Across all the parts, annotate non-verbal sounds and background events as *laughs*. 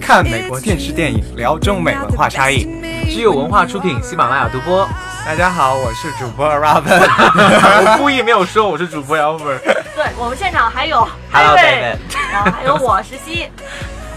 看美国电视电影，聊中美文化差异。只有文化出品，喜马拉雅独播。大家好，我是主播 Robin。*laughs* 我故意没有说我是主播 Robert。对我们现场还有 Hello, David，然后还有我石溪。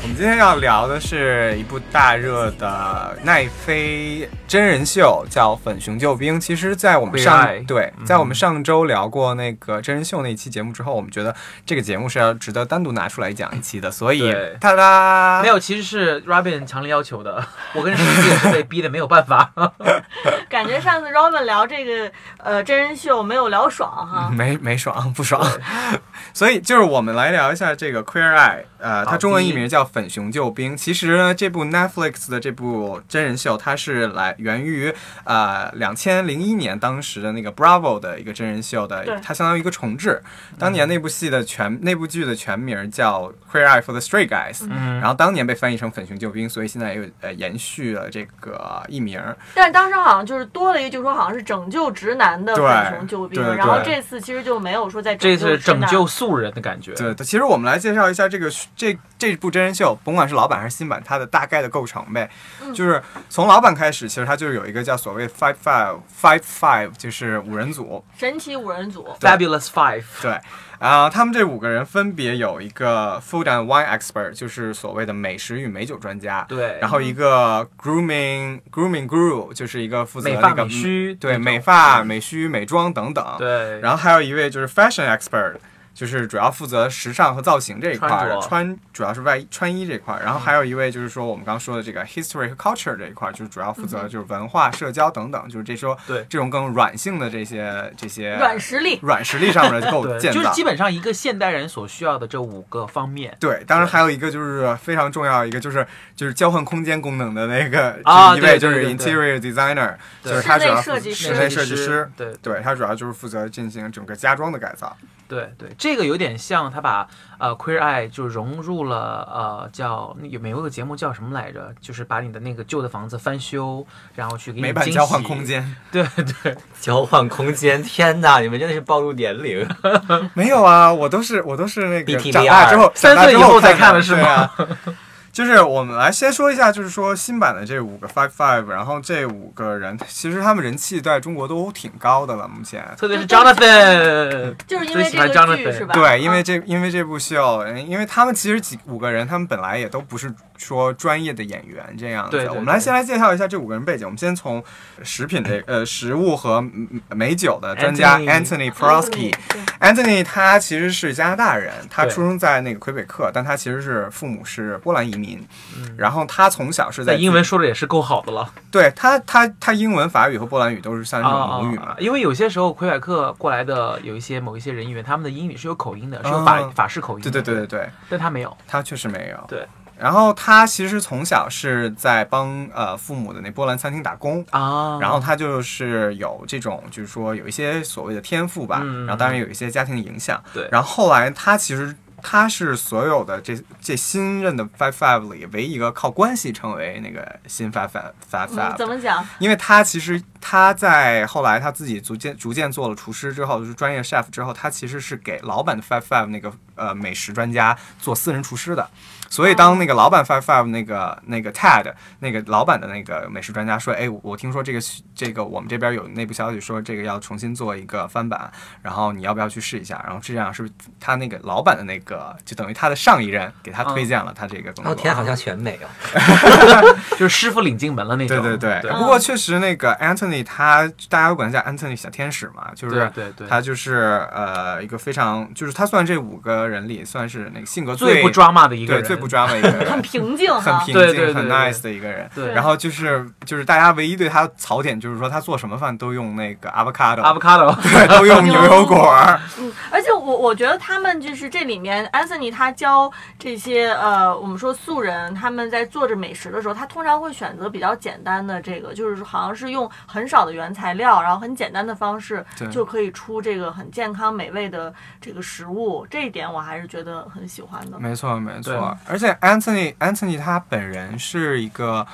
我们今天要聊的是一部大热的奈飞真人秀，叫《粉熊救兵》。其实，在我们上对，在我们上周聊过那个真人秀那一期节目之后，我们觉得这个节目是要值得单独拿出来讲一期的。所以对，哒哒，没有，其实是 Robin 强烈要求的，我跟石溪也是被逼的，没有办法。*laughs* 感觉上次 Robin 聊这个呃真人秀没有聊爽哈。*laughs* 没没爽不爽，*laughs* 所以就是我们来聊一下这个 Queer Eye，呃，它中文译名叫《粉熊救兵》。其实呢，这部 Netflix 的这部真人秀，它是来源于呃两千零一年当时的那个 Bravo 的一个真人秀的，它相当于一个重置。当年那部戏的全那部剧的全名叫《Queer Eye for the Straight Guys》，嗯然后当年被翻译成《粉熊救兵》，所以现在又呃延续了这个译名。但是当时好像就是多了一个，就是说好像是拯救直男的粉熊救兵对，然后这次其实就没有说在这次拯救素人的感觉。对，其实我们来介绍一下这个这这部真人秀，甭管是老版还是新版，它的大概的构成呗。嗯就是从老版开始，其实它就有一个叫所谓 five five five five，就是五人组。神奇五人组。Fabulous Five，对，啊、他们这五个人分别有一个 food and wine expert，就是所谓的美食与美酒专家。对然后一个 grooming grooming guru，就是一个负责美发那个美须对美发、美须、美妆等等。对，然后还有一位就是 fashion expert，就是主要负责时尚和造型这一块儿，穿主要是外穿衣这一块儿。然后还有一位就是说我们刚刚说的这个 history 和 culture 这一块儿，就是主要负责就是文化、社交等等，就是这说对这种更软性的这些这些软实力，软实力上面的 *laughs* 构对，建就是基。本上一个现代人所需要的这五个方面。对，当然还有一个就是非常重要一个就是就是交换空间功能的那个啊就是一位就是 interior designer，对就是他主要负室内设计师室内设计师，对对他主要就是负责进行整个家装的改造。对对，这个有点像他把呃 Queer Eye 就融入了呃叫那有没有个节目叫什么来着？就是把你的那个旧的房子翻修，然后去给你惊美版交换空。间。*laughs* 对对，交换空间，天哪！你们真的是暴露年龄。*laughs* 没有啊，我都是我都是那个长大之后，三岁以后才看看的是吗就是我们来先说一下，就是说新版的这五个 Five Five，然后这五个人其实他们人气在中国都挺高的了，目前。特别是 Jonathan，就是因最喜欢为这个 Jonathan 剧是吧？对，因为啊这因为这部秀，因为他们其实几五个人，他们本来也都不是说专业的演员这样子。对对我们来先来介绍一下这五个人背景。我们先从食品的呃食物和嗯美酒的专家 Anthony Prosky。Anthony 他其实是加拿大人，他出生在那个魁北克，但他其实是父母是波兰移民。嗯然后他从小是在在英文说的也是够好的了对他他他英文、法语和波兰语都是算是母语嘛啊。因为有些时候魁北克过来的有一些某一些人员，他们的英语是有口音的，是有法、啊法式口音的。对对对对对，但他没有。他确实没有。对。然后他其实从小是在帮呃父母的那波兰餐厅打工，啊，然后他就是有这种就是说有一些所谓的天赋吧，嗯然后当然有一些家庭的影响。对然后后来他其实他是所有的这这新任的 Five Five 里唯一一个靠关系成为那个新 Five Five Five 嗯，Five 怎么讲？因为他其实他在后来他自己逐渐逐渐做了厨师之后，就是专业 chef 之后，他其实是给老板的 Five Five 那个呃美食专家做私人厨师的。所以当那个老板 Five Five 那个那个 Ted 那个老板的那个美食专家说，哎，我听说这个这个我们这边有内部消息说这个要重新做一个翻版，然后你要不要去试一下？然后这样是不是他那个老板的那个就等于他的上一任给他推荐了他这个工作？哦天，好像选美哦。*laughs* 就是师傅领进门了那种。对对对，对不过确实那个 Anthony 他大家都管他叫 Anthony 小天使嘛，就是对对对他就是呃一个非常就是他算这五个人里算是那个性格最不 drama 的一个人，对最不 drama 一个人，很平静很。平静很对对对对 nice 的一个人。对然后就是就是大家唯一对他槽点就是说他做什么饭都用那个 avocado，avocado。*laughs* 对，都用牛油果。嗯，而且我我觉得他们就是这里面，安森尼他教这些呃，我们说素人他们在做着美食的时候，他通常会选择比较简单的这个，就是好像是用很少的原材料，然后很简单的方式就可以出这个很健康美味的这个食物，这一点我还是觉得很喜欢的。没错，没错。而且 Anthony Anthony 他本人是一个。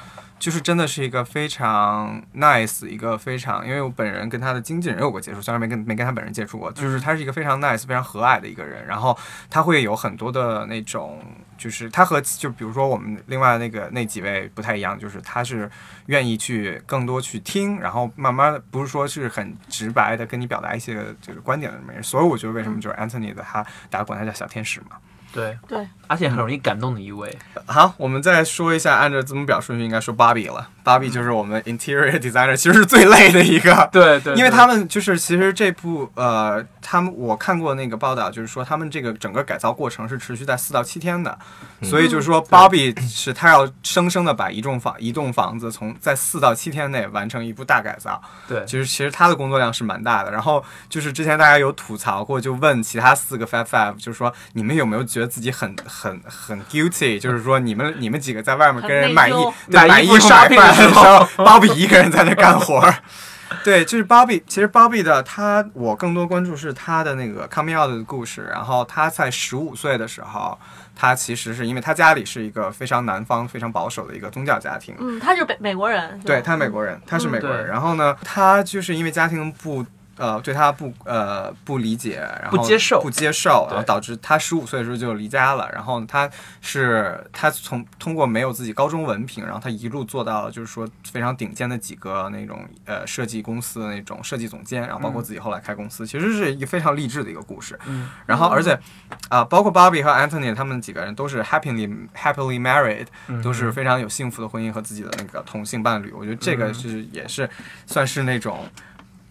就是真的是一个非常 nice，一个非常，因为我本人跟他的经纪人有过接触，虽然没跟没跟他本人接触过，就是他是一个非常 nice、非常和蔼的一个人，然后他会有很多的那种，就是他和就比如说我们另外那个那几位不太一样，就是他是愿意去更多去听，然后慢慢的不是说是很直白的跟你表达一些这个观点的那么人，所以我觉得为什么就是 Anthony 的他大家管他叫小天使嘛。对对，而且很容易感动的一位。好，我们再说一下，按照字母表顺序应该说 Bobby 了。Bobby 就是我们 interior designer，其实是最累的一个。对对因为他们就是其实这部呃，他们我看过那个报道，就是说他们这个整个改造过程是持续在四到七天的，所以就是说 Bobby 是他要生生的把一栋房一栋房子从在四到七天内完成一部大改造。对其实其实他的工作量是蛮大的。然后就是之前大家有吐槽过，就问其他四个 Five Five，就是说你们有没有觉得自己很很很 guilty？就是说你们你们几个在外面跟人买衣很内疚对买衣服买衣服买 shopping 的时候，鲍比一个人在那干活儿。*laughs* 对，就是鲍比。其实鲍比的他，我更多关注是他的那个 coming out 的故事。然后他在十五岁的时候，他其实是因为他家里是一个非常南方、非常保守的一个宗教家庭。嗯，他是北美国人，对他美国人，他是美国人。对然后呢，他就是因为家庭不呃对他不呃不理解，然后不接受不接受，然后导致他十五岁的时候就离家了。然后他是他从通过没有自己高中文凭，然后他一路做到了就是说非常顶尖的几个那种呃设计公司的那种设计总监，然后包括自己后来开公司，其实是一个非常励志的一个故事。嗯，然后而且啊、包括 Bobby 和 Anthony 他们几个人都是 happily happily married，嗯都是非常有幸福的婚姻和自己的那个同性伴侣。我觉得这个是也是算是那种。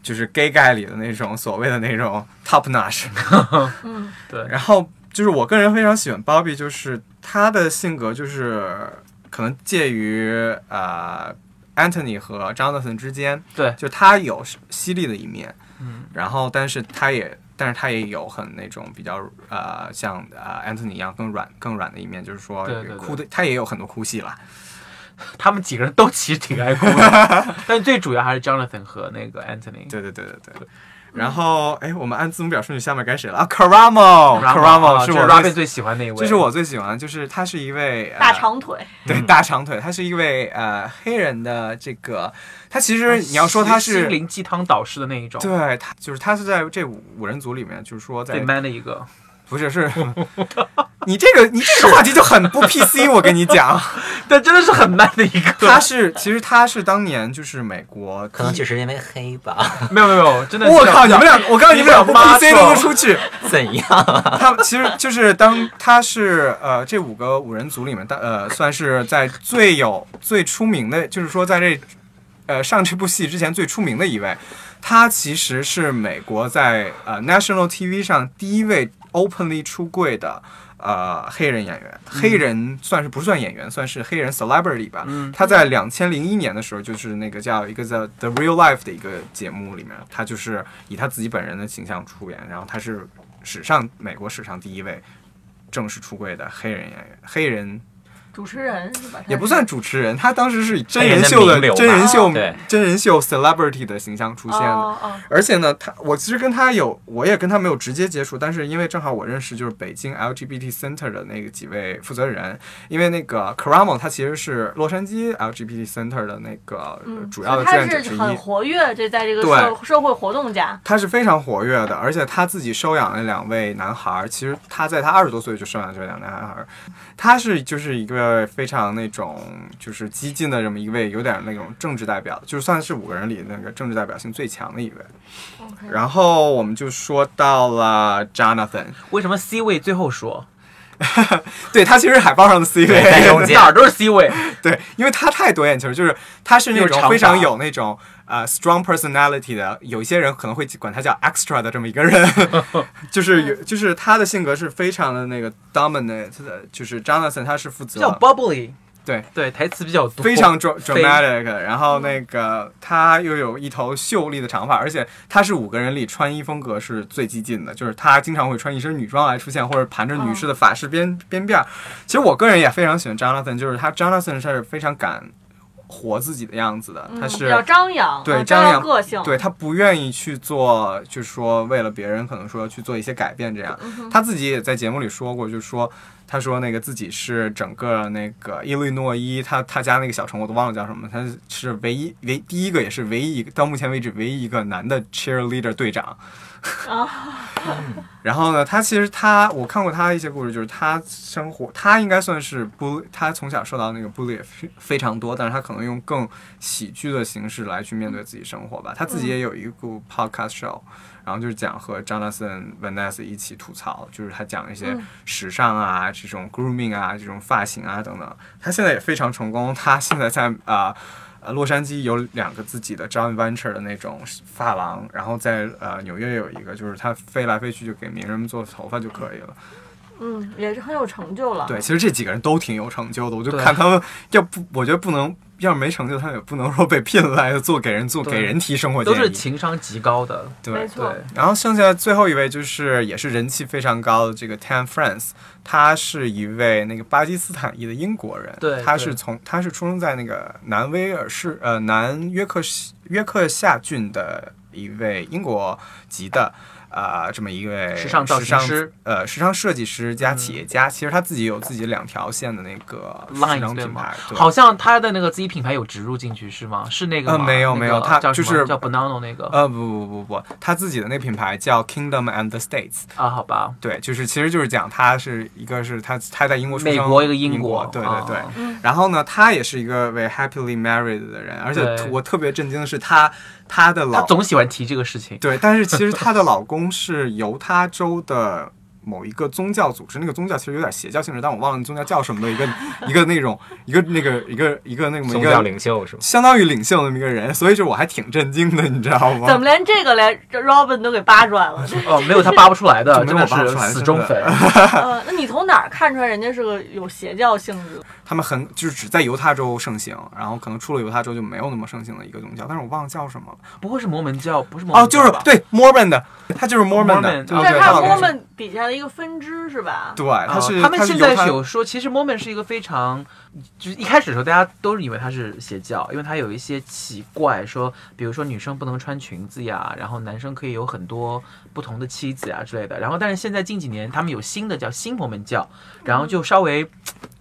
就是 gay guy 里的那种所谓的那种 top notch，*laughs* 嗯，对，然后就是我个人非常喜欢 Bobby，就是他的性格就是可能介于呃 Anthony 和 Jonathan 之间，对。就他有犀利的一面，嗯，然后但是他也但是他也有很那种比较呃像呃 Anthony 一样更软更软的一面，就是说对对对。哭的他也有很多哭戏啦。*laughs* 他们几个人都其实挺爱哭的，*laughs* 但最主要还是 Jonathan 和那个 Anthony。对对对对对。然后，哎，我们按字母表顺序，下面该谁了啊？Karamo，Karamo 是我 Robin 最最喜欢那一位，这是我最喜欢，就是他是一位、呃、大长腿，对大长腿，他是一位呃黑人的这个，他其实你要说他是心灵鸡汤导师的那一种，对他就是他是在这五五人组里面，就是说在最 man 的一个。不是是，*laughs* 你这个你这个话题就很不 PC，我跟你讲，*laughs* 但真的是很 man 的一个。他是其实他是当年就是美国可能第一只是因为黑吧？没有没有没有，真的。我靠，你们俩，我告诉你们俩不 PC 都不出去。怎样啊？他其实就是当他是呃这五个五人组里面，大呃算是在最有最出名的，就是说在这呃上这部戏之前最出名的一位。他其实是美国在呃 National TV 上第一位 openly 出柜的呃黑人演员，黑人算是不算演员，算是黑人 celebrity 吧。嗯他在两千零一年的时候，就是那个叫一个叫 The Real Life 的一个节目里面，他就是以他自己本人的形象出演，然后他是史上美国史上第一位正式出柜的黑人演员，黑人主持人是吧？也不算主持人，他当时是以真人秀的真人秀对真人秀 celebrity 的形象出现的。哦哦，而且呢，他我其实跟他有，我也跟他没有直接接触，但是因为正好我认识就是北京 LGBT Center 的那个几位负责人，因为那个 Karamo 他其实是洛杉矶 LGBT Center 的那个嗯，主要的志他愿者之一。是很活跃，这在这个对社社会活动家，他是非常活跃的，而且他自己收养了两位男孩儿。其实他在他二十多岁就收养了这两个男孩儿，他是就是一个非常那种就是激进的这么一位，有点那种政治代表，就算是五个人里那个政治代表性最强的一位。然后我们就说到了 Jonathan，为什么 C 位最后说？*laughs* 对他其实是海报上的 C 对在中位，间 *laughs* 哪儿都是 C 位。对，因为他太夺眼球，就是他是那种非常发有那种呃 strong personality 的，有一些人可能会管他叫 extra 的这么一个人，*laughs* 就是有就是他的性格是非常的那个 dominant 的，就是 Jonathan 他是负责比较 bubbly，对。对，台词比较多，非常 dra- dramatic，然后那个他又有一头秀丽的长发，而且他是五个人里穿衣风格是最激进的，就是他经常会穿一身女装来出现，或者盘着女士的发饰编编辫儿。其实我个人也非常喜欢 Jonathan，就是他 Jonathan 是非常敢活自己的样子的，他是嗯比较张扬，对啊张张扬个性，对他不愿意去做，就是说为了别人可能说去做一些改变这样。他自己也在节目里说过，就是说他说那个自己是整个那个伊利诺伊，他他家那个小城我都忘了叫什么，他是唯一唯第一个也是唯一一个到目前为止唯一一个男的 cheerleader 队长。*laughs* 然后呢，他其实他我看过他的一些故事，就是他生活，他应该算是布他从小受到那个 bully 非非常多，但是他可能用更喜剧的形式来去面对自己生活吧。他自己也有一部 podcast show，然后就是讲和 Jonathan Van Ness 一起吐槽，就是他讲一些时尚啊、这种 grooming 啊、这种发型啊等等。他现在也非常成功，他现在在啊。呃，洛杉矶有两个自己的 John Venture 的那种发廊，然后在呃纽约有一个，就是他飞来飞去就给名人们做头发就可以了。嗯，也是很有成就了。对，其实这几个人都挺有成就的，我就看他们要不，我觉得不能，要是没成就，他们也不能说被聘来做给人做给人提生活建都。是情商极高的。对没错对，然后剩下最后一位就是也是人气非常高的这个 Tan France，他是一位那个巴基斯坦裔的英国人，对他是从他是出生在那个南威尔士呃南约克西约克夏郡的一位英国籍的。啊、这么一位时尚造型师呃，时尚设计师加企业家，其实他自己有自己两条线的那个时尚品牌，？对好像他的那个自己品牌有植入进去是吗？是那个呃吗？那个没有没有他就是叫 Banana 那个呃，不不不不，他自己的那品牌叫 Kingdom and the States，啊，好吧，对，就是其实就是讲他是一个是他他在英国出生，美国一个英英国对对对。啊然后呢，他也是一个为 happily married 的人，而且我特别震惊的是他他的老她总喜欢提这个事情。对，但是其实她的老公是犹他州的。某一个宗教组织，那个宗教其实有点邪教性质，但我忘了那宗教叫什么的一个 *laughs* 一个那种一个那个一个一个那么一宗教领袖是吗？相当于领袖那么一个人，所以就我还挺震惊的，你知道吗？怎么连这个连 Robin 都给扒出来了？*laughs* 哦，没有他扒不出来的，就没有真的是扒出来死忠粉。*laughs* 呃，那你从哪儿看出来人家是个有邪教性质的？他们很就是只在犹他州盛行，然后可能出了犹他州就没有那么盛行的一个宗教，但是我忘了叫什么了。不会是摩门教？不是摩哦，门教吧就是对 Mormon 的，他就是 Mormon 的但是他 Mormon 底下的一个分支是吧？对，他是、哦他们现在是有说，其实 Mormon 是一个非常，就是一开始的时候大家都是以为他是邪教，因为他有一些奇怪，说比如说女生不能穿裙子呀，然后男生可以有很多不同的妻子呀之类的。然后但是现在近几年他们有新的叫新摩门教，然后就稍微。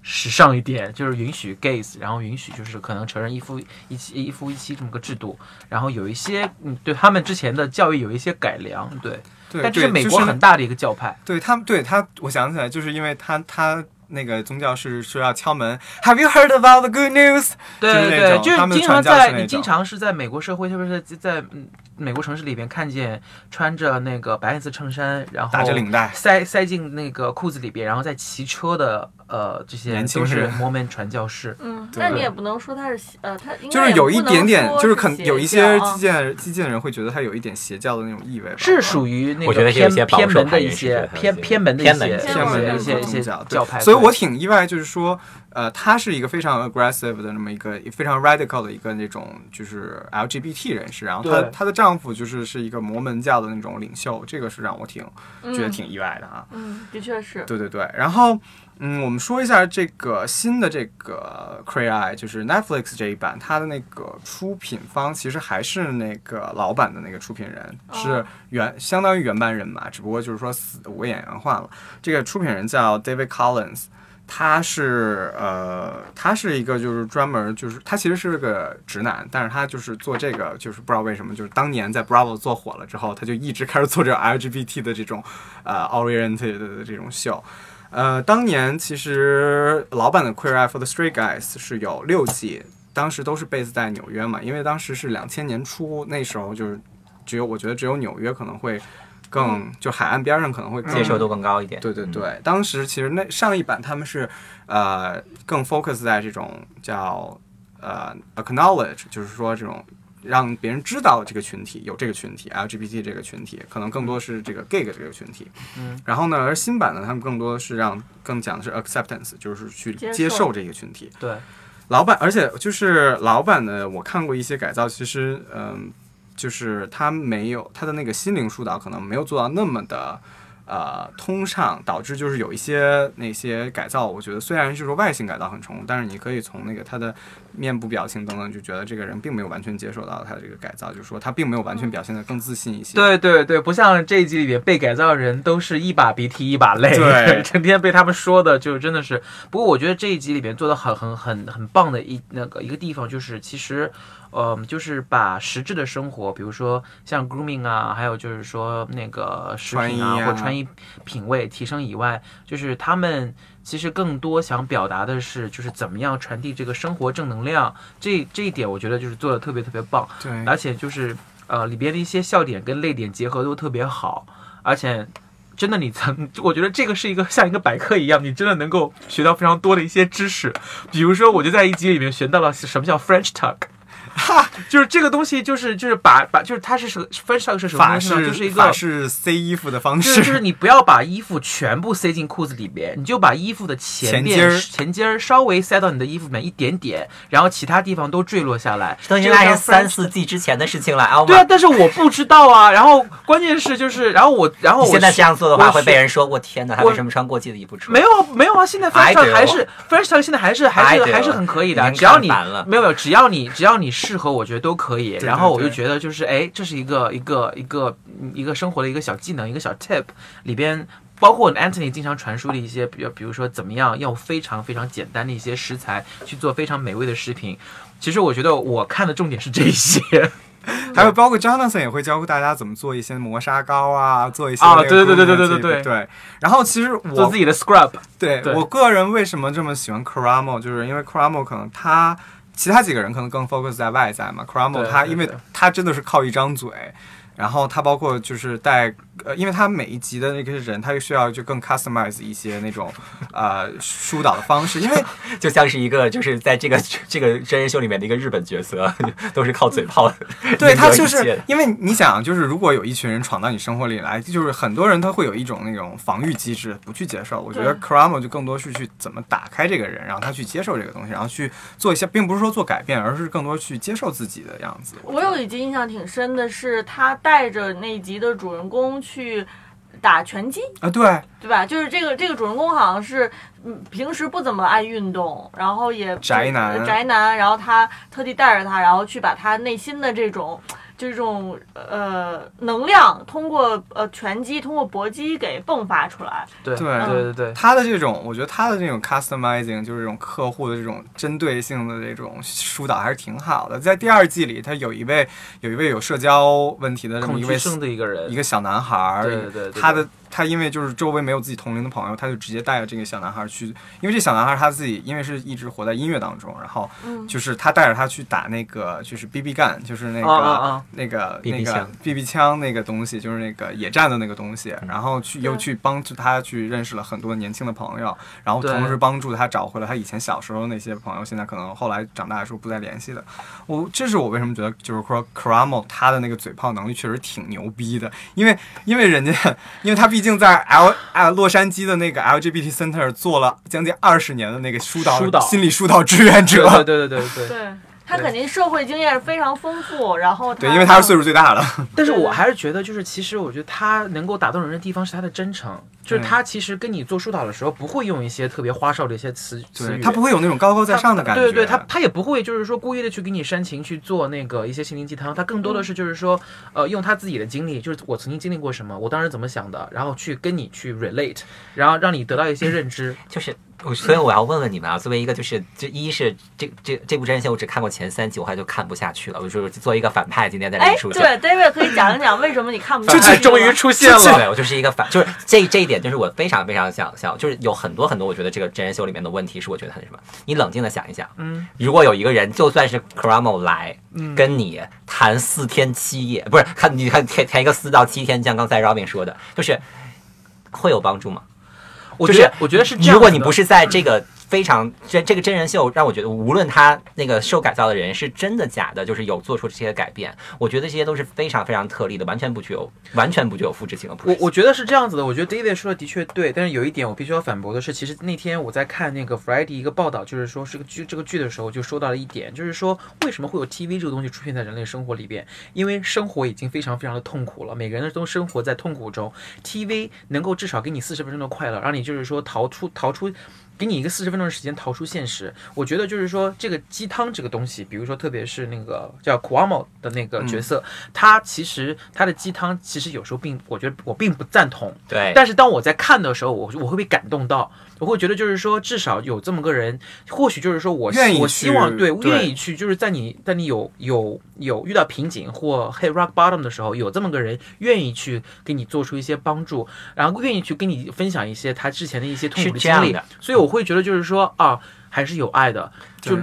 时尚一点，就是允许 gays，然后允许就是可能承认一夫一妻一夫一妻这么个制度，然后有一些嗯对他们之前的教育有一些改良，对，对，但这是美国很大的一个教派，对他们，对他，我想起来，就是因为他他那个宗教是说要敲门，Have you heard about the good news？对对对，就是经常在你经常是在美国社会，特别是在在嗯美国城市里边看见穿着那个白色衬衫，然后打着领带。塞塞进那个裤子里边，然后再骑车的呃这些年轻都是人摩门传教士。嗯，对。那你也不能说他是邪呃，他应就是有一点点，就是肯邪有一些教啊激进激进的人会觉得他有一点邪教的那种意味吧。是属于那个我觉得偏些保守偏门的一些偏偏门的一些一些一些一些宗教，派，所以我挺意外，就是说，呃，他是一个非常 aggressive 的那么一个非常 radical 的一个那种就是 LGBT 人士，然后她她的丈夫就是是一个摩门教的那种领袖，这个是让我挺觉得嗯挺意外的啊。嗯，的确是。对对对，然后嗯，我们说一下这个新的这个 Eye，就是 Netflix 这一版，它的那个出品方其实还是那个老版的那个出品人，哦是原相当于原班人马，只不过就是说死五个演员换了。这个出品人叫 David Collins。他是呃，他是一个就是专门就是他其实是个直男，但是他就是做这个就是不知道为什么，就是当年在 Bravo 做火了之后，他就一直开始做这 LGBT 的这种呃 oriented 的这种秀。呃，当年其实老版的 Queer Eye for the Straight Guys 是有六季，当时都是 base 在纽约嘛，因为当时是两千年初，那时候就是只有我觉得只有纽约可能会更就海岸边上可能会接受度更高一点。对对对，当时其实那上一版他们是呃更 focus 在这种叫呃 acknowledge，就是说这种让别人知道这个群体有这个群体 LGBT 这个群体，可能更多是这个 gay 这个群体。嗯，然后呢，而新版呢，他们更多是让更讲的是 acceptance，就是去接受接受这个群体。对老版，而且就是老版的，我看过一些改造，其实嗯，就是他没有他的那个心灵疏导可能没有做到那么的。呃通畅，导致就是有一些那些改造，我觉得虽然就是说外形改造很成功，但是你可以从那个他的面部表情等等，就觉得这个人并没有完全接受到他的这个改造，就是说他并没有完全表现得更自信一些。对对对，不像这一集里面被改造的人都是一把鼻涕一把泪，*laughs* 对成天被他们说的就真的是。不过我觉得这一集里面做的很很很很棒的一那个一个地方就是其实。呃，就是把实质的生活，比如说像 grooming 啊，还有就是说那个食品啊，穿衣啊或穿衣品味提升以外，就是他们其实更多想表达的是，就是怎么样传递这个生活正能量。这这一点，我觉得就是做的特别特别棒。对，而且就是呃里边的一些笑点跟泪点结合都特别好，而且真的你曾，我觉得这个是一个像一个百科一样，你真的能够学到非常多的一些知识。比如说，我就在一集里面学到了什么叫 French talk。*laughs* 就是这个东西，就是就是把把就是它是什 French talk 是什么法东西呢？式就是一法个式塞衣服的方就是式，就是你不要把衣服全部塞进裤子里边，你就把衣服的前面前襟儿前襟儿稍微塞到你的衣服里面一点点，然后其他地方都坠落下来。都已经这个叫那是三四季之前的事情了，啊对啊。，但是我不知道啊。然后关键是就是，然后我，然后我现在这样做的话，会被人说：“我天哪，他我为什么穿过季的衣服出没有没有啊，现在 French talk 还是 French talk 现在还是还是还是很可以的，只要你没有没有，只要你只要你适合，我觉得都可以。然后我就觉得就是哎，这是一个一个一个一个生活的一个小技能，一个小 tip 里边。包括 Anthony 经常传输的一些，比如比如说怎么样用非常非常简单的一些食材去做非常美味的食品。其实我觉得我看的重点是这些 *laughs* 还有包括 Jonathan 也会教大家怎么做一些磨砂膏啊，做一些 *laughs* 啊对对对对对对对对。然后其实我做自己的 scrub。对对我个人为什么这么喜欢 Caramo，就是因为 Caramo 可能他其他几个人可能更 focus 在外在嘛，Karamo 对对他因为他真的是靠一张嘴。然后他包括就是带呃，因为他每一集的那个人，他需要就更 customize 一些那种呃疏导的方式，因为 *laughs* 就像是一个就是在这个这个真人秀里面的一个日本角色，*laughs* 都是靠嘴炮的。对他就是因为你想，就是如果有一群人闯到你生活里来，就是很多人他会有一种那种防御机制，不去接受。我觉得对 Karamo 就更多是去怎么打开这个人，然后他去接受这个东西，然后去做一些，并不是说做改变，而是更多去接受自己的样子。我有一集印象挺深的是，他带着那一集的主人公去打拳击，啊，对，对吧？就是这个这个主人公好像是，嗯，平时不怎么爱运动，然后也宅男宅男，然后他特地带着他，然后去把他内心的这种。就这种呃能量，通过呃拳击，通过搏击给迸发出来。对对对对对，他的这种，我觉得他的这种 customizing，就是这种客户的这种针对性的这种疏导还是挺好的。在第二季里，他有一位有一位有社交问题的这么一位生的一个人，一个小男孩儿，对对对对他的他因为就是周围没有自己同龄的朋友，他就直接带着这个小男孩去，因为这小男孩他自己因为是一直活在音乐当中，然后嗯。就是他带着他去打那个就是 BB 干，就是那个、啊啊啊那个 BB 那个 BB 枪那个东西，就是那个野战的那个东西，然后去又去帮助他去认识了很多年轻的朋友，然后同时帮助他找回了他以前小时候那些朋友，现在可能后来长大的时候不再联系的。我这是我为什么觉得就是说 Karamo 他的那个嘴炮能力确实挺牛逼的，因为因为人家因为他毕竟在 L 啊洛杉矶的那个 LGBT Center 做了将近二十年的那个疏导疏导心理疏导志愿者，对对对对对对。他肯定社会经验非常丰富，然后他对，因为他是岁数最大的。*laughs* 但是我还是觉得，就是其实我觉得他能够打动人的地方是他的真诚，就是他其实跟你做疏导的时候不会用一些特别花哨的一些词词语，对他不会有那种高高在上的感觉。对对对，他他也不会就是说故意的去给你煽情去做那个一些心灵鸡汤，他更多的是就是说，呃，用他自己的经历，就是我曾经经历过什么，我当时怎么想的，然后去跟你去 relate，然后让你得到一些认知。就是我，所以我要问问你们啊，作为一个就是这一是这这这部真人秀我只看过前三集，我还就看不下去了。我就是作为一个反派，今天在这哎里，出对。，David 可以讲一讲为什么你看不反下去吗派 *laughs* 终于出现了，对，我就是一个反，就是这这一点，就是我非常非常想想，就是有很多很多，我觉得这个真人秀里面的问题是我觉得很什么。你冷静的想一想，嗯，如果有一个人，就算是 Karamo 来，嗯跟你谈四天七夜，不是看你看填填一个四到七天，像刚才 Robin 说的，就是会有帮助吗？我就是觉得我觉得是这样。如果你不是在这个非常这这个真人秀让我觉得，无论他那个受改造的人是真的假的，就是有做出这些改变，我觉得这些都是非常非常特例的，完全不具有完全不具有复制性的。我我觉得是这样子的，我觉得 David 说的的确对，但是有一点我必须要反驳的是，其实那天我在看那个 Friday 一个报道，就是说是个剧这个剧的时候，就说到了一点，就是说为什么会有 TV 这个东西出现在人类生活里边？因为生活已经非常非常的痛苦了，每个人都生活在痛苦中，TV 能够至少给你四十分钟的快乐，让你就是说逃出逃出。给你一个四十分钟的时间逃出现实，我觉得就是说这个鸡汤这个东西，比如说特别是那个叫 Kuamo 的那个角色，他其实他的鸡汤其实有时候并我觉得我并不赞同，对，但是当我在看的时候，我我会被感动到，我会觉得就是说至少有这么个人，或许就是说我愿意我希望对对愿意去，就是在你在你有有有遇到瓶颈或 hit rock bottom 的时候，有这么个人愿意去给你做出一些帮助，然后愿意去跟你分享一些他之前的一些痛苦的经历所以我会觉得就是说啊，还是有爱的，就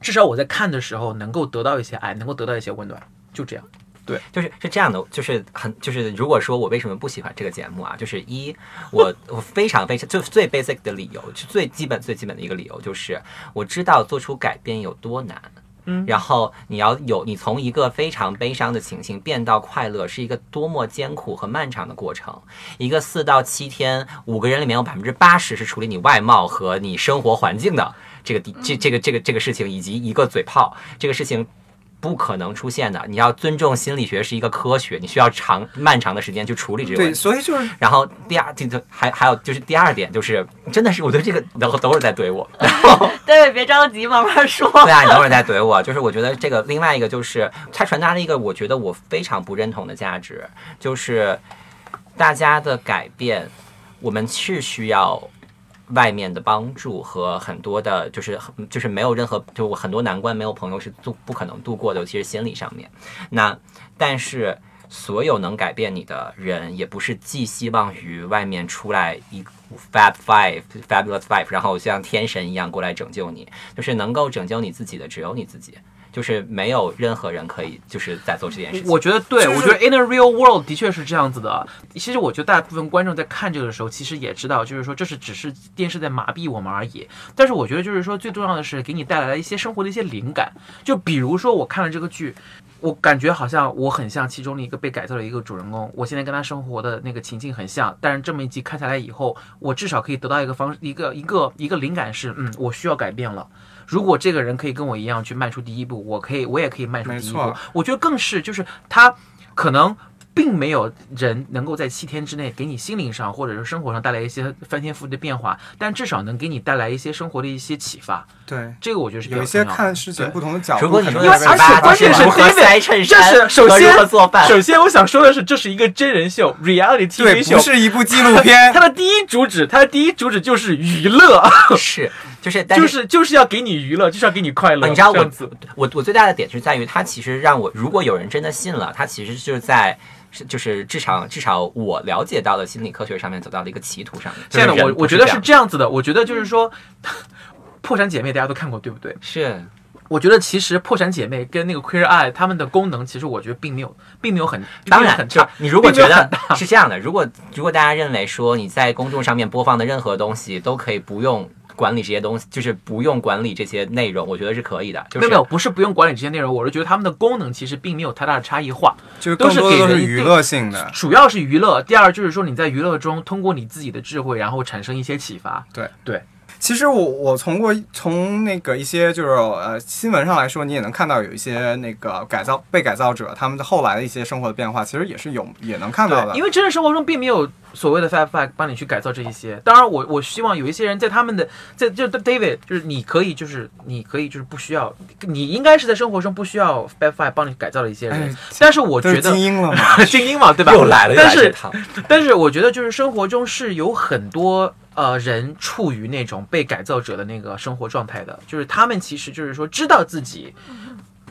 至少我在看的时候能够得到一些爱，能够得到一些温暖，就这样。就是是这样的，就是很就是，如果说我为什么不喜欢这个节目啊，就是一我我非常非常就最 basic 的理由，就最基本最基本的一个理由就是我知道做出改变有多难。嗯然后你要有你从一个非常悲伤的情形变到快乐，是一个多么艰苦和漫长的过程。一个四到七天，五个人里面有百分之八十是处理你外貌和你生活环境的这个地这这个这个这个事情，以及一个嘴炮这个事情。不可能出现的，你要尊重心理学是一个科学，你需要长漫长的时间去处理这个问对，所以就是然后第二，这个还还有就是第二点，就是真的是我觉得这个等等会儿再怼我，*laughs* 对，别着急，慢慢说。对啊，你等会儿再怼我。*laughs* 就是我觉得这个另外一个就是它传达了一个我觉得我非常不认同的价值，就是大家的改变，我们是需要。外面的帮助和很多的，就是很就是没有任何，就我很多难关没有朋友是度不可能度过的，尤其是心理上面。那但是所有能改变你的人，也不是寄希望于外面出来一 Fab Five、Fabulous Five，然后像天神一样过来拯救你，就是能够拯救你自己的只有你自己，就是没有任何人可以就是在做这件事情。我觉得对，我觉得 in a real world 的确是这样子的。其实我觉得大部分观众在看这个的时候，其实也知道，就是说这是只是电视在麻痹我们而已。但是我觉得就是说最重要的是给你带来了一些生活的一些灵感。就比如说我看了这个剧。我感觉好像我很像其中的一个被改造的一个主人公，我现在跟他生活的那个情境很像，但是这么一集看下来以后，我至少可以得到一个方一个一个一个灵感是，嗯，我需要改变了。如果这个人可以跟我一样去迈出第一步，我可以，我也可以迈出第一步没错。我觉得更是就是他可能。并没有人能够在七天之内给你心灵上或者是生活上带来一些翻天覆地的变化，但至少能给你带来一些生活的一些启发。对这个我觉得是有一些看事情不同的角度，如果你说可能会因为而且的启发关键是如何 David，塞衬这衫是首先何做饭，首先，我想说的是，这是一个真人秀 reality，TV 秀不，是一部纪录片它。的第一主旨，它的第一主旨就是娱乐，是就是但就是就是要给你娱乐，就是要给你快乐。啊你知道我我我最大的点是在于，它其实让我，如果有人真的信了，它其实就是在。是，就是至少至少我了解到的心理科学上面走到了一个歧途上面。亲爱的，就是人我我觉得是这样子的。我觉得就是说，破产姐妹大家都看过，对不对？是我觉得其实破产姐妹跟那个 Queer Eye 他们的功能，其实我觉得并没有，并没有很，当然，很大。就你如果觉得是这样的，如果如果大家认为说你在公众上面播放的任何东西都可以不用管理这些东西，就是不用管理这些内容，我觉得是可以的。就是没有没有，不是不用管理这些内容，我是觉得他们的功能其实并没有太大的差异化，就是都是娱乐性的。主要是娱乐。第二就是说你在娱乐中通过你自己的智慧，然后产生一些启发。对对，其实我我从过从那个一些就是呃新闻上来说，你也能看到有一些那个改造被改造者他们的后来的一些生活的变化，其实也是有也能看到的。因为真实生活中并没有所谓的 fat 帮你去改造这一些。当然我，我希望有一些人在他们的在就 David 就是你可以就是你可以就是不需要，你应该是在生活中不需要 fat 帮你改造的一些人。哎但是我觉得精英了嘛，*laughs* 精英嘛，对吧？又来了，又 *laughs* 但是。但是我觉得就是生活中是有很多呃人处于那种被改造者的那个生活状态的，就是他们其实就是说知道自己。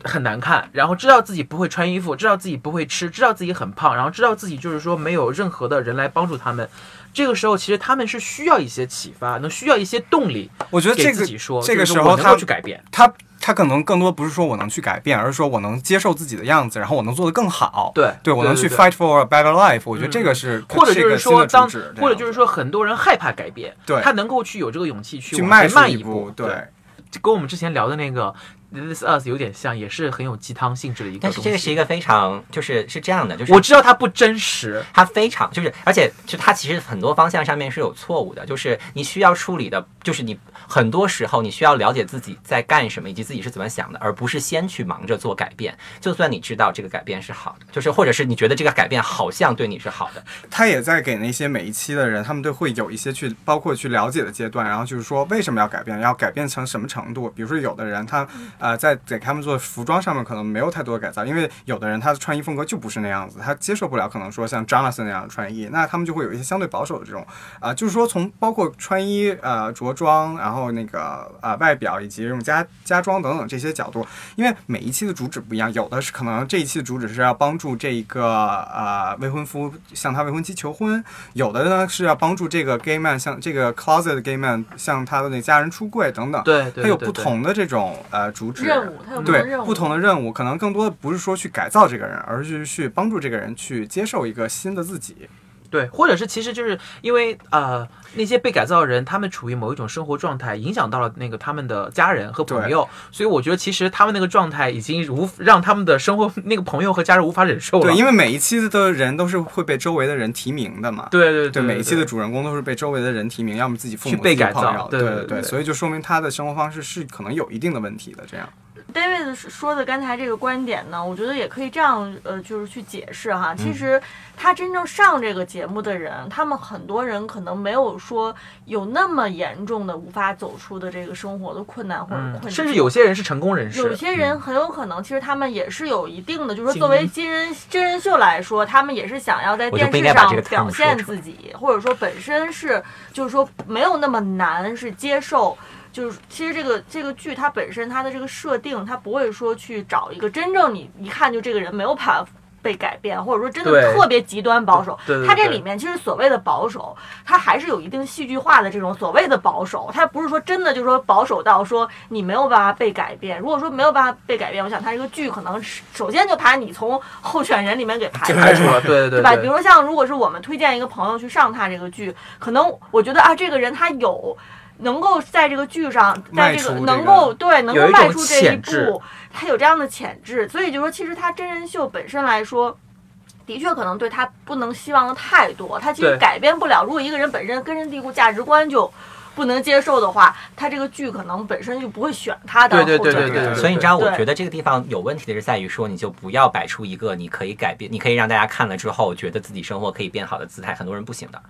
很难看，然后知道自己不会穿衣服，知道自己不会吃，知道自己很胖，然后知道自己就是说没有任何的人来帮助他们。这个时候，其实他们是需要一些启发，能需要一些动力我觉得给这个自己说，这个时候他够去改变。他他他可能更多不是说我能去改变，而是说我能接受自己的样子，然后我能做得更好。对对我能去 fight for a better life。我觉得这个是，或者就是说，当或者就是说，很多人害怕改变，对他能够去有这个勇气去迈出一步，对。就跟我们之前聊的那个 This Us 有点像，也是很有鸡汤性质的一个但东西。是这个是一个非常就是是这样的，就是我知道它不真实，它非常就是，而且就它其实很多方向上面是有错误的，就是你需要处理的，就是你很多时候你需要了解自己在干什么，以及自己是怎么想的，而不是先去忙着做改变。就算你知道这个改变是好的，就是或者是你觉得这个改变好像对你是好的，他也在给那些每一期的人，他们都会有一些去包括去了解的阶段，然后就是说为什么要改变，要改变成什么程度。比如说有的人他呃在给他们做服装上面可能没有太多的改造，因为有的人他的穿衣风格就不是那样子，他接受不了可能说像 Jonathan 那样的穿衣，那他们就会有一些相对保守的这种啊、就是说从包括穿衣呃着装，然后那个呃外表以及这种家家装等等这些角度，因为每一期的主旨不一样，有的是可能这一期的主旨是要帮助这一个呃未婚夫向他未婚妻求婚，有的呢是要帮助这个 gay man 向这个 closet gay man 向他的那家人出柜等等。对对，它有不同的这种呃主旨任务，它有不同的任务，对不同的任务，可能更多的不是说去改造这个人，而是去帮助这个人去接受一个新的自己。对，或者是其实就是因为呃那些被改造的人，他们处于某一种生活状态，影响到了那个他们的家人和朋友，所以我觉得其实他们那个状态已经无让他们的生活那个朋友和家人无法忍受了。对，因为每一期的人都是会被周围的人提名的嘛。对对对，每一期的主人公都是被周围的人提名，要么自己父母、去被改造对对对所以就说明他的生活方式是可能有一定的问题的。这样，David 说的刚才这个观点呢，我觉得也可以这样呃，就是去解释哈。嗯其实他真正上这个节目的人，他们很多人可能没有说有那么严重的无法走出的这个生活的困难或者困嗯，甚至有些人是成功人士，有些人很有可能，其实他们也是有一定的，就是说作为英真人真人秀来说，他们也是想要在电视上表现自己，或者说本身是就是说没有那么难，是接受。就是其实这个这个剧它本身它的这个设定，它不会说去找一个真正你一看就这个人没有办法被改变，或者说真的特别极端保守。对对对它这里面其实所谓的保守，它还是有一定戏剧化的这种所谓的保守，它不是说真的就是说保守到说你没有办法被改变。如果说没有办法被改变，我想它这个剧可能是首先就把你从候选人里面给排排除了，除了。对对对吧？比如说像如果是我们推荐一个朋友去上他这个剧，可能我觉得啊，这个人他有能够在这个剧上，在这个能够对能够迈出这一步，他有这样的潜质，所以就说其实他真人秀本身来说。的确，可能对他不能希望的太多，他其实改变不了。如果一个人本身根深蒂固价值观就不能接受的话，他这个剧可能本身就不会选他的对对对对对对所以你知道，我觉得这个地方有问题的是在于说，你就不要摆出一个你可以改变，你可以让大家看了之后觉得自己生活可以变好的姿态，很多人不行的，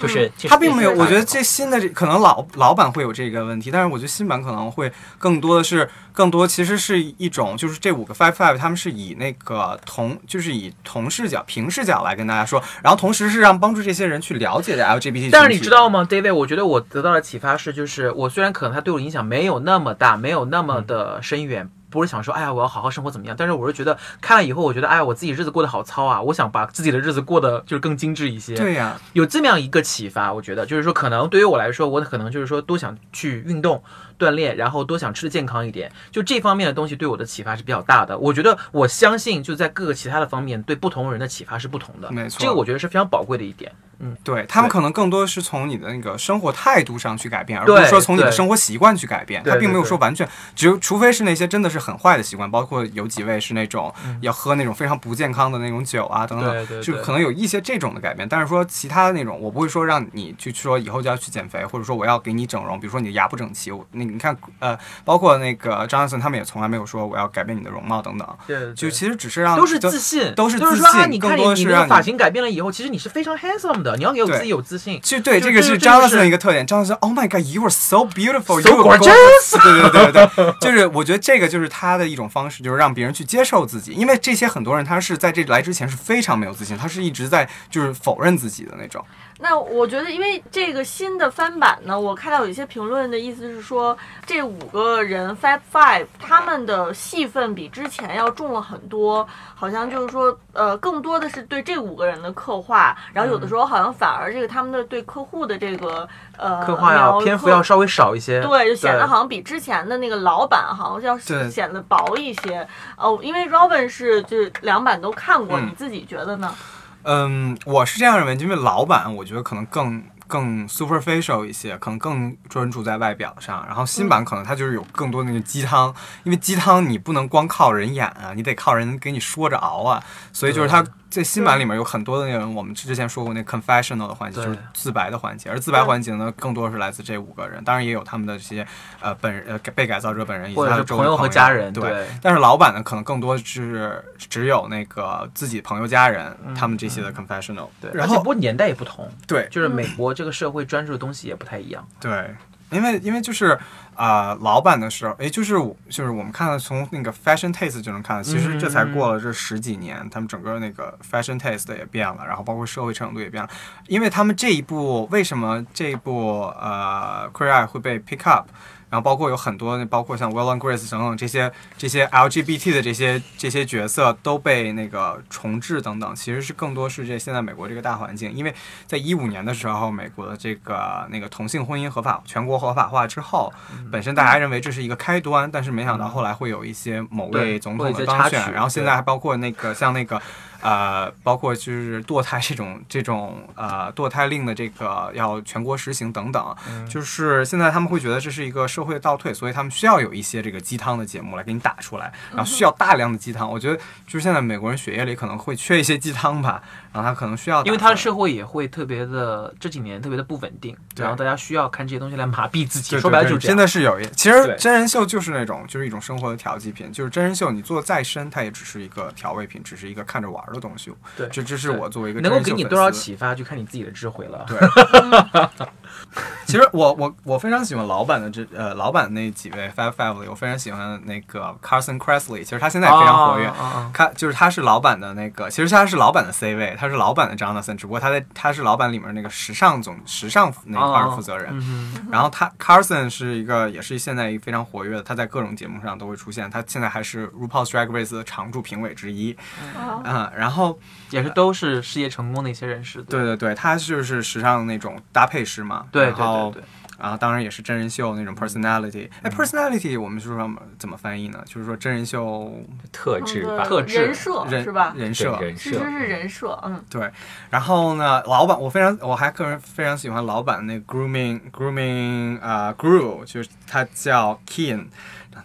就是他并没有，我觉得这新的这可能老老版会有这个问题，但是我觉得新版可能会更多的是更多其实是一种就是这五个 five five 他们是以那个同就是以同视角平视角来跟大家说，然后同时是让帮助这些人去了解的 LGBT *laughs* 但是你知道吗，David？我觉得我得到的启发是，就是我虽然可能他对我影响没有那么大，没有那么的深远，不是想说，哎呀，我要好好生活怎么样？但是我是觉得看了以后，我觉得，哎呀，我自己日子过得好糙啊！我想把自己的日子过得就是更精致一些。对呀、有这么样一个启发，我觉得就是说，可能对于我来说，我可能就是说多想去运动锻炼，然后多想吃的健康一点，就这方面的东西对我的启发是比较大的。我觉得我相信，就在各个其他的方面，对不同人的启发是不同的。没错这个我觉得是非常宝贵的一点。嗯对他们可能更多是从你的那个生活态度上去改变，而不是说从你的生活习惯去改变。他并没有说完全，只有除非是那些真的是很坏的习惯，包括有几位是那种要喝那种非常不健康的那种酒啊等等，对对对就可能有一些这种的改变。但是说其他的那种，我不会说让你去说以后就要去减肥，或者说我要给你整容，比如说你的牙不整齐，我那你看呃，包括那个张 o 森他们也从来没有说我要改变你的容貌等等，对，就其实只是让都是自信，都是自就是说啊，你看你发型改变了以后，其实你是非常 handsome 的，你要给我自己有自信。其实对，这个是这这就是 Jonathan 的一个特点。Jonathan Oh my God, you are so beautiful, So you are gorgeous *laughs* 对对对对对，就是我觉得这个就是他的一种方式，就是让别人去接受自己。因为这些很多人他是在这来之前是非常没有自信，他是一直在就是否认自己的那种。那我觉得，因为这个新的翻版呢，我看到有一些评论的意思是说，这五个人 Fab Five 他们的戏份比之前要重了很多，好像就是说，呃，更多的是对这五个人的刻画，然后有的时候好像反而这个他们的对客户的这个呃刻画要描篇幅要稍微少一些，对，就显得好像比之前的那个老版好像要显得薄一些。哦，因为 Robin 是就是两版都看过，嗯你自己觉得呢？嗯，嗯我是这样认为，因为老版我觉得可能更更 superficial 一些，可能更专注在外表上，然后新版可能它就是有更多那个鸡汤，因为鸡汤你不能光靠人演啊，你得靠人给你说着熬啊，所以就是它在新版里面有很多的那种我们之前说过那 confessional 的环节，就是自白的环节，而自白环节呢，更多是来自这五个人，当然也有他们的这些呃本人呃被改造者本人以及他的朋友和家人，对。但是老版呢，可能更多是只有那个自己朋友、家人，他们这些的 confessional。对，然后不过年代也不同，对。就是美国这个社会专注的东西也不太一样。对，因为因为就是啊、呃老版的时候，哎，就是就是我们看到从那个 fashion taste 就能看到，其实这才过了这十几年，他们整个那个 fashion taste 也变了，然后包括社会程度也变了，因为他们这一部为什么这一部呃 Queer Eye 会被 pick up？然后包括有很多，包括像 Will and Grace 等等这些这些 LGBT 的这些这些角色都被那个重置等等，其实是更多是这现在美国这个大环境，因为在一五年的时候，美国的这个那个同性婚姻合法全国合法化之后，本身大家认为这是一个开端，但是没想到后来会有一些某位总统的当选，然后现在还包括那个像那个。呃，包括就是堕胎这种这种呃堕胎令的这个要全国实行等等，就是现在他们会觉得这是一个社会的倒退，所以他们需要有一些这个鸡汤的节目来给你打出来，然后需要大量的鸡汤。我觉得就是现在美国人血液里可能会缺一些鸡汤吧，然后他可能需要因为他的社会也会特别的这几年特别的不稳定，然后大家需要看这些东西来麻痹自己。对说白了就是这样。真的是有一，其实真人秀就是那种就是一种生活的调剂品，就是真人秀你做的再深，它也只是一个调味品，只是一个看着玩儿的东西。对这这是我作为一个能够给你多少启发，就看你自己的智慧了。对，*laughs* *laughs* 其实我我我非常喜欢老版的这呃老版那几位 Five Five 里，我非常喜欢那个 Carson Kressley，其实他现在也非常活跃。啊啊啊他就是他是老版的那个，其实他是老版的 C 位，他是老版的 Jonathan，只不过他在他是老版里面那个时尚总时尚那块儿负责人。嗯，然后他 Carson 是一个也是现在一个非常活跃的，他在各种节目上都会出现，他现在还是 RuPaul's Drag Race 的常驻评委之一。啊嗯，然后也是都是事业成功的一些人士。对对对，他就是时尚那种搭配师嘛。对然后对对对，然后当然也是真人秀那种 personality。哎，personality 我们是说怎么翻译呢？就是说真人秀特质吧，特质人设人是吧？人设对人设其实是人设，嗯，对。然后呢，老板我非常我还个人非常喜欢老板那个 grooming grooming 啊、Gru，就是他叫 Keen，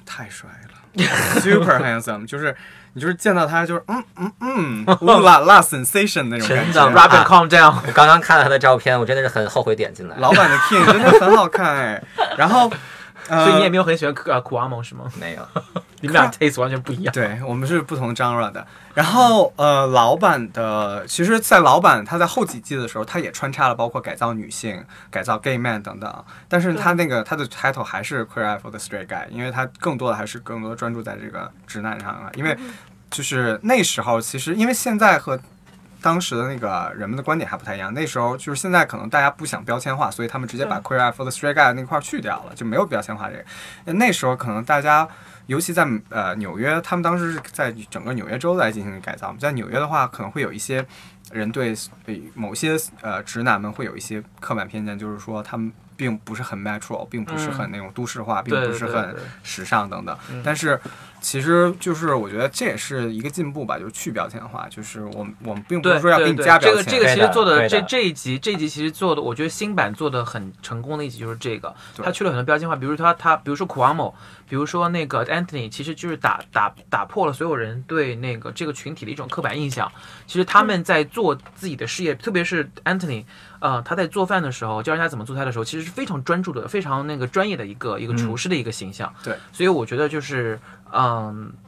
太帅了，*laughs* super handsome，就是。你就是见到他就是嗯嗯嗯，呜啦啦 sensation 那种感真觉的。Rapid calm down。我刚刚看了他的照片，我真的是很后悔点进来。老板的 King 真的很好看哎，然后，呃、所以你也没有很喜欢呃苦阿蒙是吗？没有，*laughs* 你们俩 taste 完全不一样。对我们是不同 genre 的。然后呃，老版的其实，在老版他在后几季的时候，他也穿插了包括改造女性、改造 gay man 等等，但是他那个他的 title 还是 queer eye for the straight guy，因为他更多的还是更多专注在这个直男上了，因为就是那时候其实因为现在和当时的那个人们的观点还不太一样。那时候就是现在可能大家不想标签化，所以他们直接把 queer eye for the straight guy 那块儿去掉了，就没有标签化这个。那时候可能大家，尤其在呃纽约，他们当时是在整个纽约州来进行改造。在纽约的话，可能会有一些人对呃某些呃直男们会有一些刻板偏见，就是说他们并不是很 natural，并不是很那种都市化，并不是很时尚等等。嗯但是其实就是我觉得这也是一个进步吧，就是去标签化，就是我们我们并不是说要给你加标签。这个这个其实做的的这这一集这一集其实做的，我觉得新版做的很成功的一集就是这个，他去了很多标签化，比如说他他比如说苦阿莫，比如说那个 Anthony，其实就是打打打破了所有人对那个这个群体的一种刻板印象。其实他们在做自己的事业，特别是 Anthony，呃，他在做饭的时候，教人家怎么做菜的时候，其实是非常专注的、非常那个专业的一个一个厨师的一个形象。对，所以我觉得就是嗯。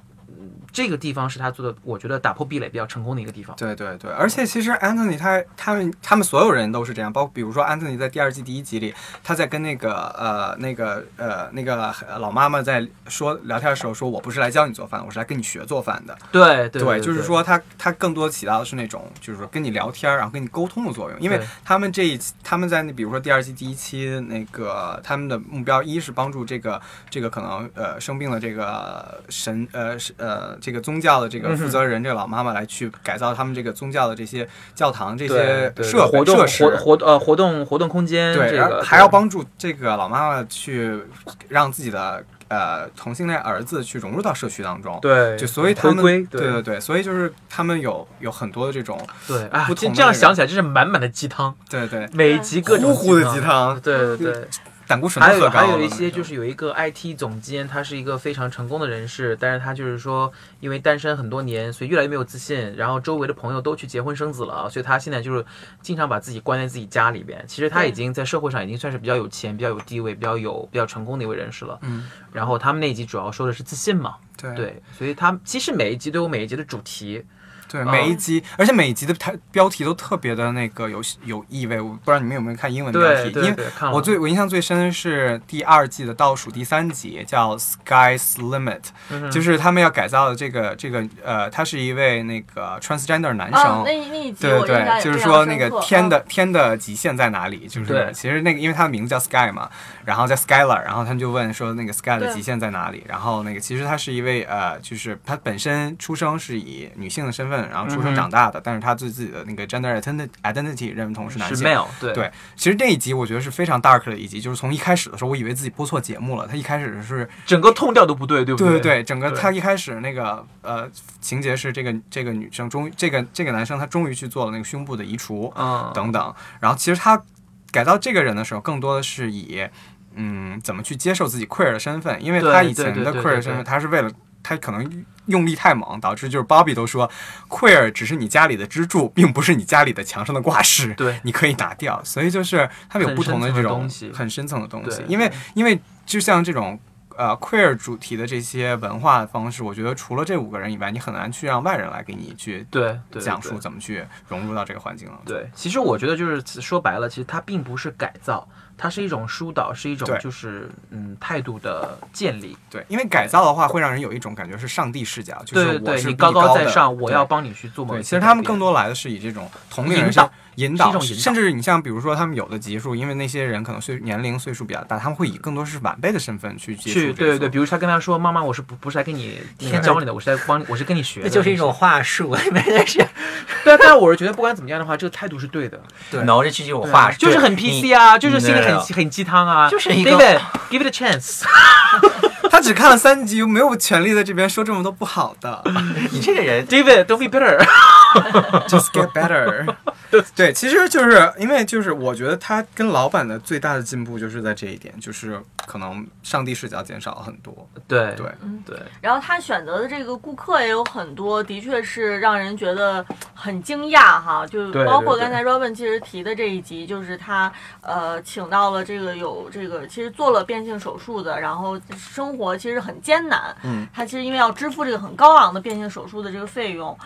这个地方是他做的，我觉得打破壁垒比较成功的一个地方。对对对，而且其实 Anthony 他他们他们所有人都是这样，包括比如说 Anthony 在第二季第一集里，他在跟那个呃那个呃那个老妈妈在说聊天的时候说，我不是来教你做饭，我是来跟你学做饭的。对对对，就是说他他更多起到的是那种就是说跟你聊天儿，然后跟你沟通的作用。因为他们这一他们在那比如说第二季第一期那个他们的目标一是帮助这个这个可能呃生病的这个神呃是呃这个宗教的这个负责人、这个老妈妈来去改造他们这个宗教的这些教堂这些社设活动设施活活呃活动活动空间，对，这个还要帮助这个老妈妈去让自己的呃同性恋儿子去融入到社区当中。对，就所以他们对。对对，所以就是他们有有很多的这种对啊，不这这样想起来真是满满的鸡汤，对对。每集各种呼呼的鸡汤，对对对，胆固醇还有还有一些就是有一个 IT 总监，他是一个非常成功的人士，但是他就是说因为单身很多年，所以越来越没有自信，然后周围的朋友都去结婚生子了，所以他现在就是经常把自己关在自己家里边。其实他已经在社会上已经算是比较有钱、比较有地位、比较有比较成功的一位人士了。嗯，然后他们那一集主要说的是自信嘛，对对，所以他其实每一集都有每一集的主题，对，嗯每一集，而且每一集的它标题都特别的那个有有意味。我不知道你们有没有看英文标题，因为我最我印象最深的是第二季的倒数第三集，叫 Sky's Limit，、嗯就是他们要改造的这个这个呃，他是一位那个 transgender 男生。啊，那那一集对对我印象对，就是说那个天的、天的极限在哪里？就是其实那个，因为他的名字叫 Sky 嘛，然后叫 Skyler，然后他们就问说那个 Sky 的极限在哪里？然后那个其实他是一位呃，就是他本身出生是以女性的身份，然后出生长大的，但是他对自己的那个 gender identi- identity 认同是男是性。male，对对，其实这一集我觉得是非常 dark 的一集，就是从一开始的时候，我以为自己播错节目了。他一开始是整个痛调都不对，对不对对对对，整个他一开始那个呃情节是这个这个女生终于这个这个男生他终于去做了那个胸部的移除，嗯，等等。然后其实他改造这个人的时候，更多的是以嗯怎么去接受自己 queer 的身份，因为他以前的 queer 身份，他是为了。他可能用力太猛，导致就是 Bobby 都说，queer 只是你家里的支柱，并不是你家里的墙上的挂饰。对你可以拿掉。所以就是他们有不同的这种很深层的东西，因为因为就像这种。呃，queer 主题的这些文化方式，我觉得除了这五个人以外，你很难去让外人来给你去对对讲述怎么去融入到这个环境了。对，其实我觉得就是说白了，其实它并不是改造，它是一种疏导，是一种就是嗯态度的建立。对，因为改造的话会让人有一种感觉是上帝视角，就是我对对，是高高在上，我要帮你去做某对，其实他们更多来的是以这种同龄人引导引导，是一种引导。甚至你像比如说他们有的集数，因为那些人可能岁年龄岁数比较大，他们会以更多是晚辈的身份去接触去对对对，比如他跟他说：“妈妈，我是不不是来跟你天教你的，我是来帮，我是跟你学的。”那就是一种话术，真的是对啊，但是我是觉得不管怎么样的话，这个态度是对的，对。然后这是一种话术，就是很 PC 啊，就是心里很很鸡汤啊，就是一个 David give it a chance，*laughs* 他只看了三集，没有权利在这边说这么多不好的。*laughs* 你这个人 David don't be bitter，Just *laughs* get better。对，其实就是因为就是我觉得他跟老板的最大的进步就是在这一点，就是可能上帝视角减少了很多。对对，对然后他选择的这个顾客也有很多，的确是让人觉得很惊讶哈。就对对对包括刚才 Robin 其实提的这一集，就是他呃请到了这个有这个其实做了变性手术的，然后生活其实很艰难。嗯，他其实因为要支付这个很高昂的变性手术的这个费用。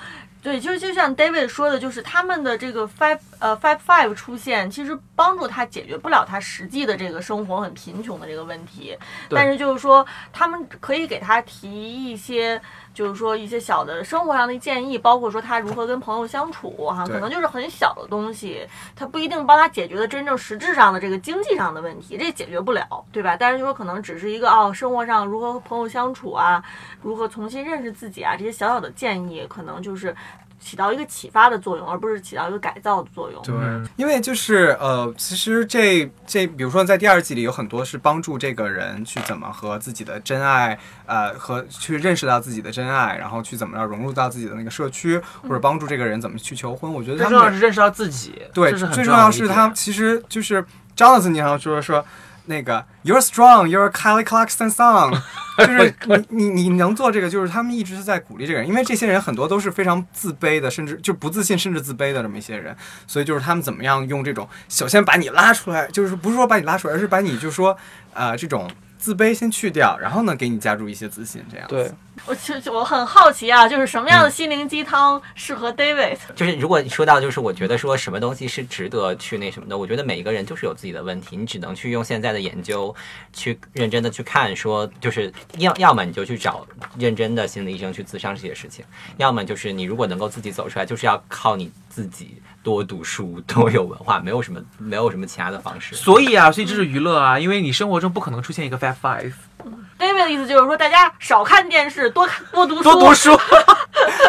对，就就像 David 说的，就是他们的这个 five 呃 five five 出现，其实帮助他解决不了他实际的这个生活很贫穷的这个问题，但是就是说，他们可以给他提一些，就是说一些小的生活上的建议，包括说他如何跟朋友相处哈，对可能就是很小的东西，他不一定帮他解决的真正实质上的这个经济上的问题，这解决不了，对吧？但是就说可能只是一个哦，生活上如何和朋友相处啊，如何重新认识自己啊，这些小小的建议，可能就是起到一个启发的作用，而不是起到一个改造的作用。对嗯，因为就是呃，其实这这，比如说在第二季里有很多是帮助这个人去怎么和自己的真爱，呃，和去认识到自己的真爱，然后去怎么样融入到自己的那个社区，或者帮助这个人怎么去求婚。我觉得最他重要是认识到自己，对这是很最重要是他其实就是 Jonathan 经常说说那个 You're strong, you're Kelly Clarkson song，*laughs* 就是你你你能做这个，就是他们一直是在鼓励这个人，因为这些人很多都是非常自卑的，甚至就不自信甚至自卑的这么一些人，所以就是他们怎么样用这种首先把你拉出来，就是不是说把你拉出来，而是把你就说呃这种。自卑先去掉，然后呢，给你加入一些自信，这样。对，我其实我很好奇啊，就是什么样的心灵鸡汤适合 David？就是如果你说到，就是我觉得说什么东西是值得去那什么的，我觉得每一个人就是有自己的问题，你只能去用现在的研究去认真的去看，说就是要要么你就去找认真的心理医生去咨商这些事情，要么就是你如果能够自己走出来，就是要靠你自己多读书、*laughs* 多有文化，没有什么没有什么其他的方式。所以啊，所以这是娱乐啊，因为你生活中不可能出现一个 Fat Five，David 的意思就是说，大家少看电视，多看多读书，多读书。*laughs*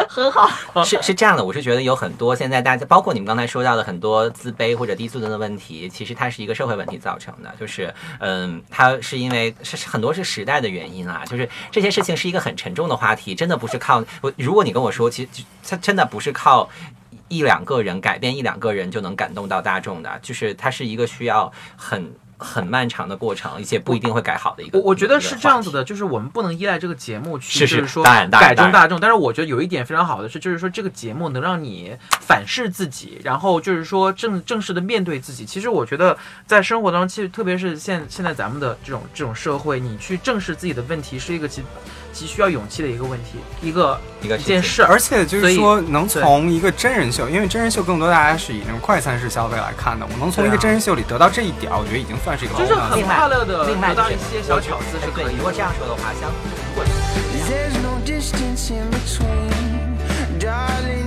很好。是是这样的，我是觉得有很多现在大家，包括你们刚才说到的很多自卑或者低素质的问题，其实它是一个社会问题造成的，就是嗯，它是因为是是很多是时代的原因啊，就是这些事情是一个很沉重的话题，真的不是靠我。如果你跟我说，其实它真的不是靠。一两个人改变一两个人就能感动到大众的，就是它是一个需要很很漫长的过程，而且不一定会改好的一个。我我觉得是这样子。的，就是我们不能依赖这个节目去，就是说改正大众。但是我觉得有一点非常好的是，就是说这个节目能让你反视自己，然后就是说正正式的面对自己。其实我觉得在生活当中，其实特别是现现在咱们的这种这种社会，你去正视自己的问题，是一个极极需要勇气的一个问题，一个一个一件事。而且就是说，能从一个真人秀，因为真人秀更多大家是以那种快餐式消费来看的，我能从一个真人秀里得到这一点，我觉得已经算是一个就是很快乐的得到一些小巧思是可以。如果这样说的话，相如果。There's no distance in between, darling.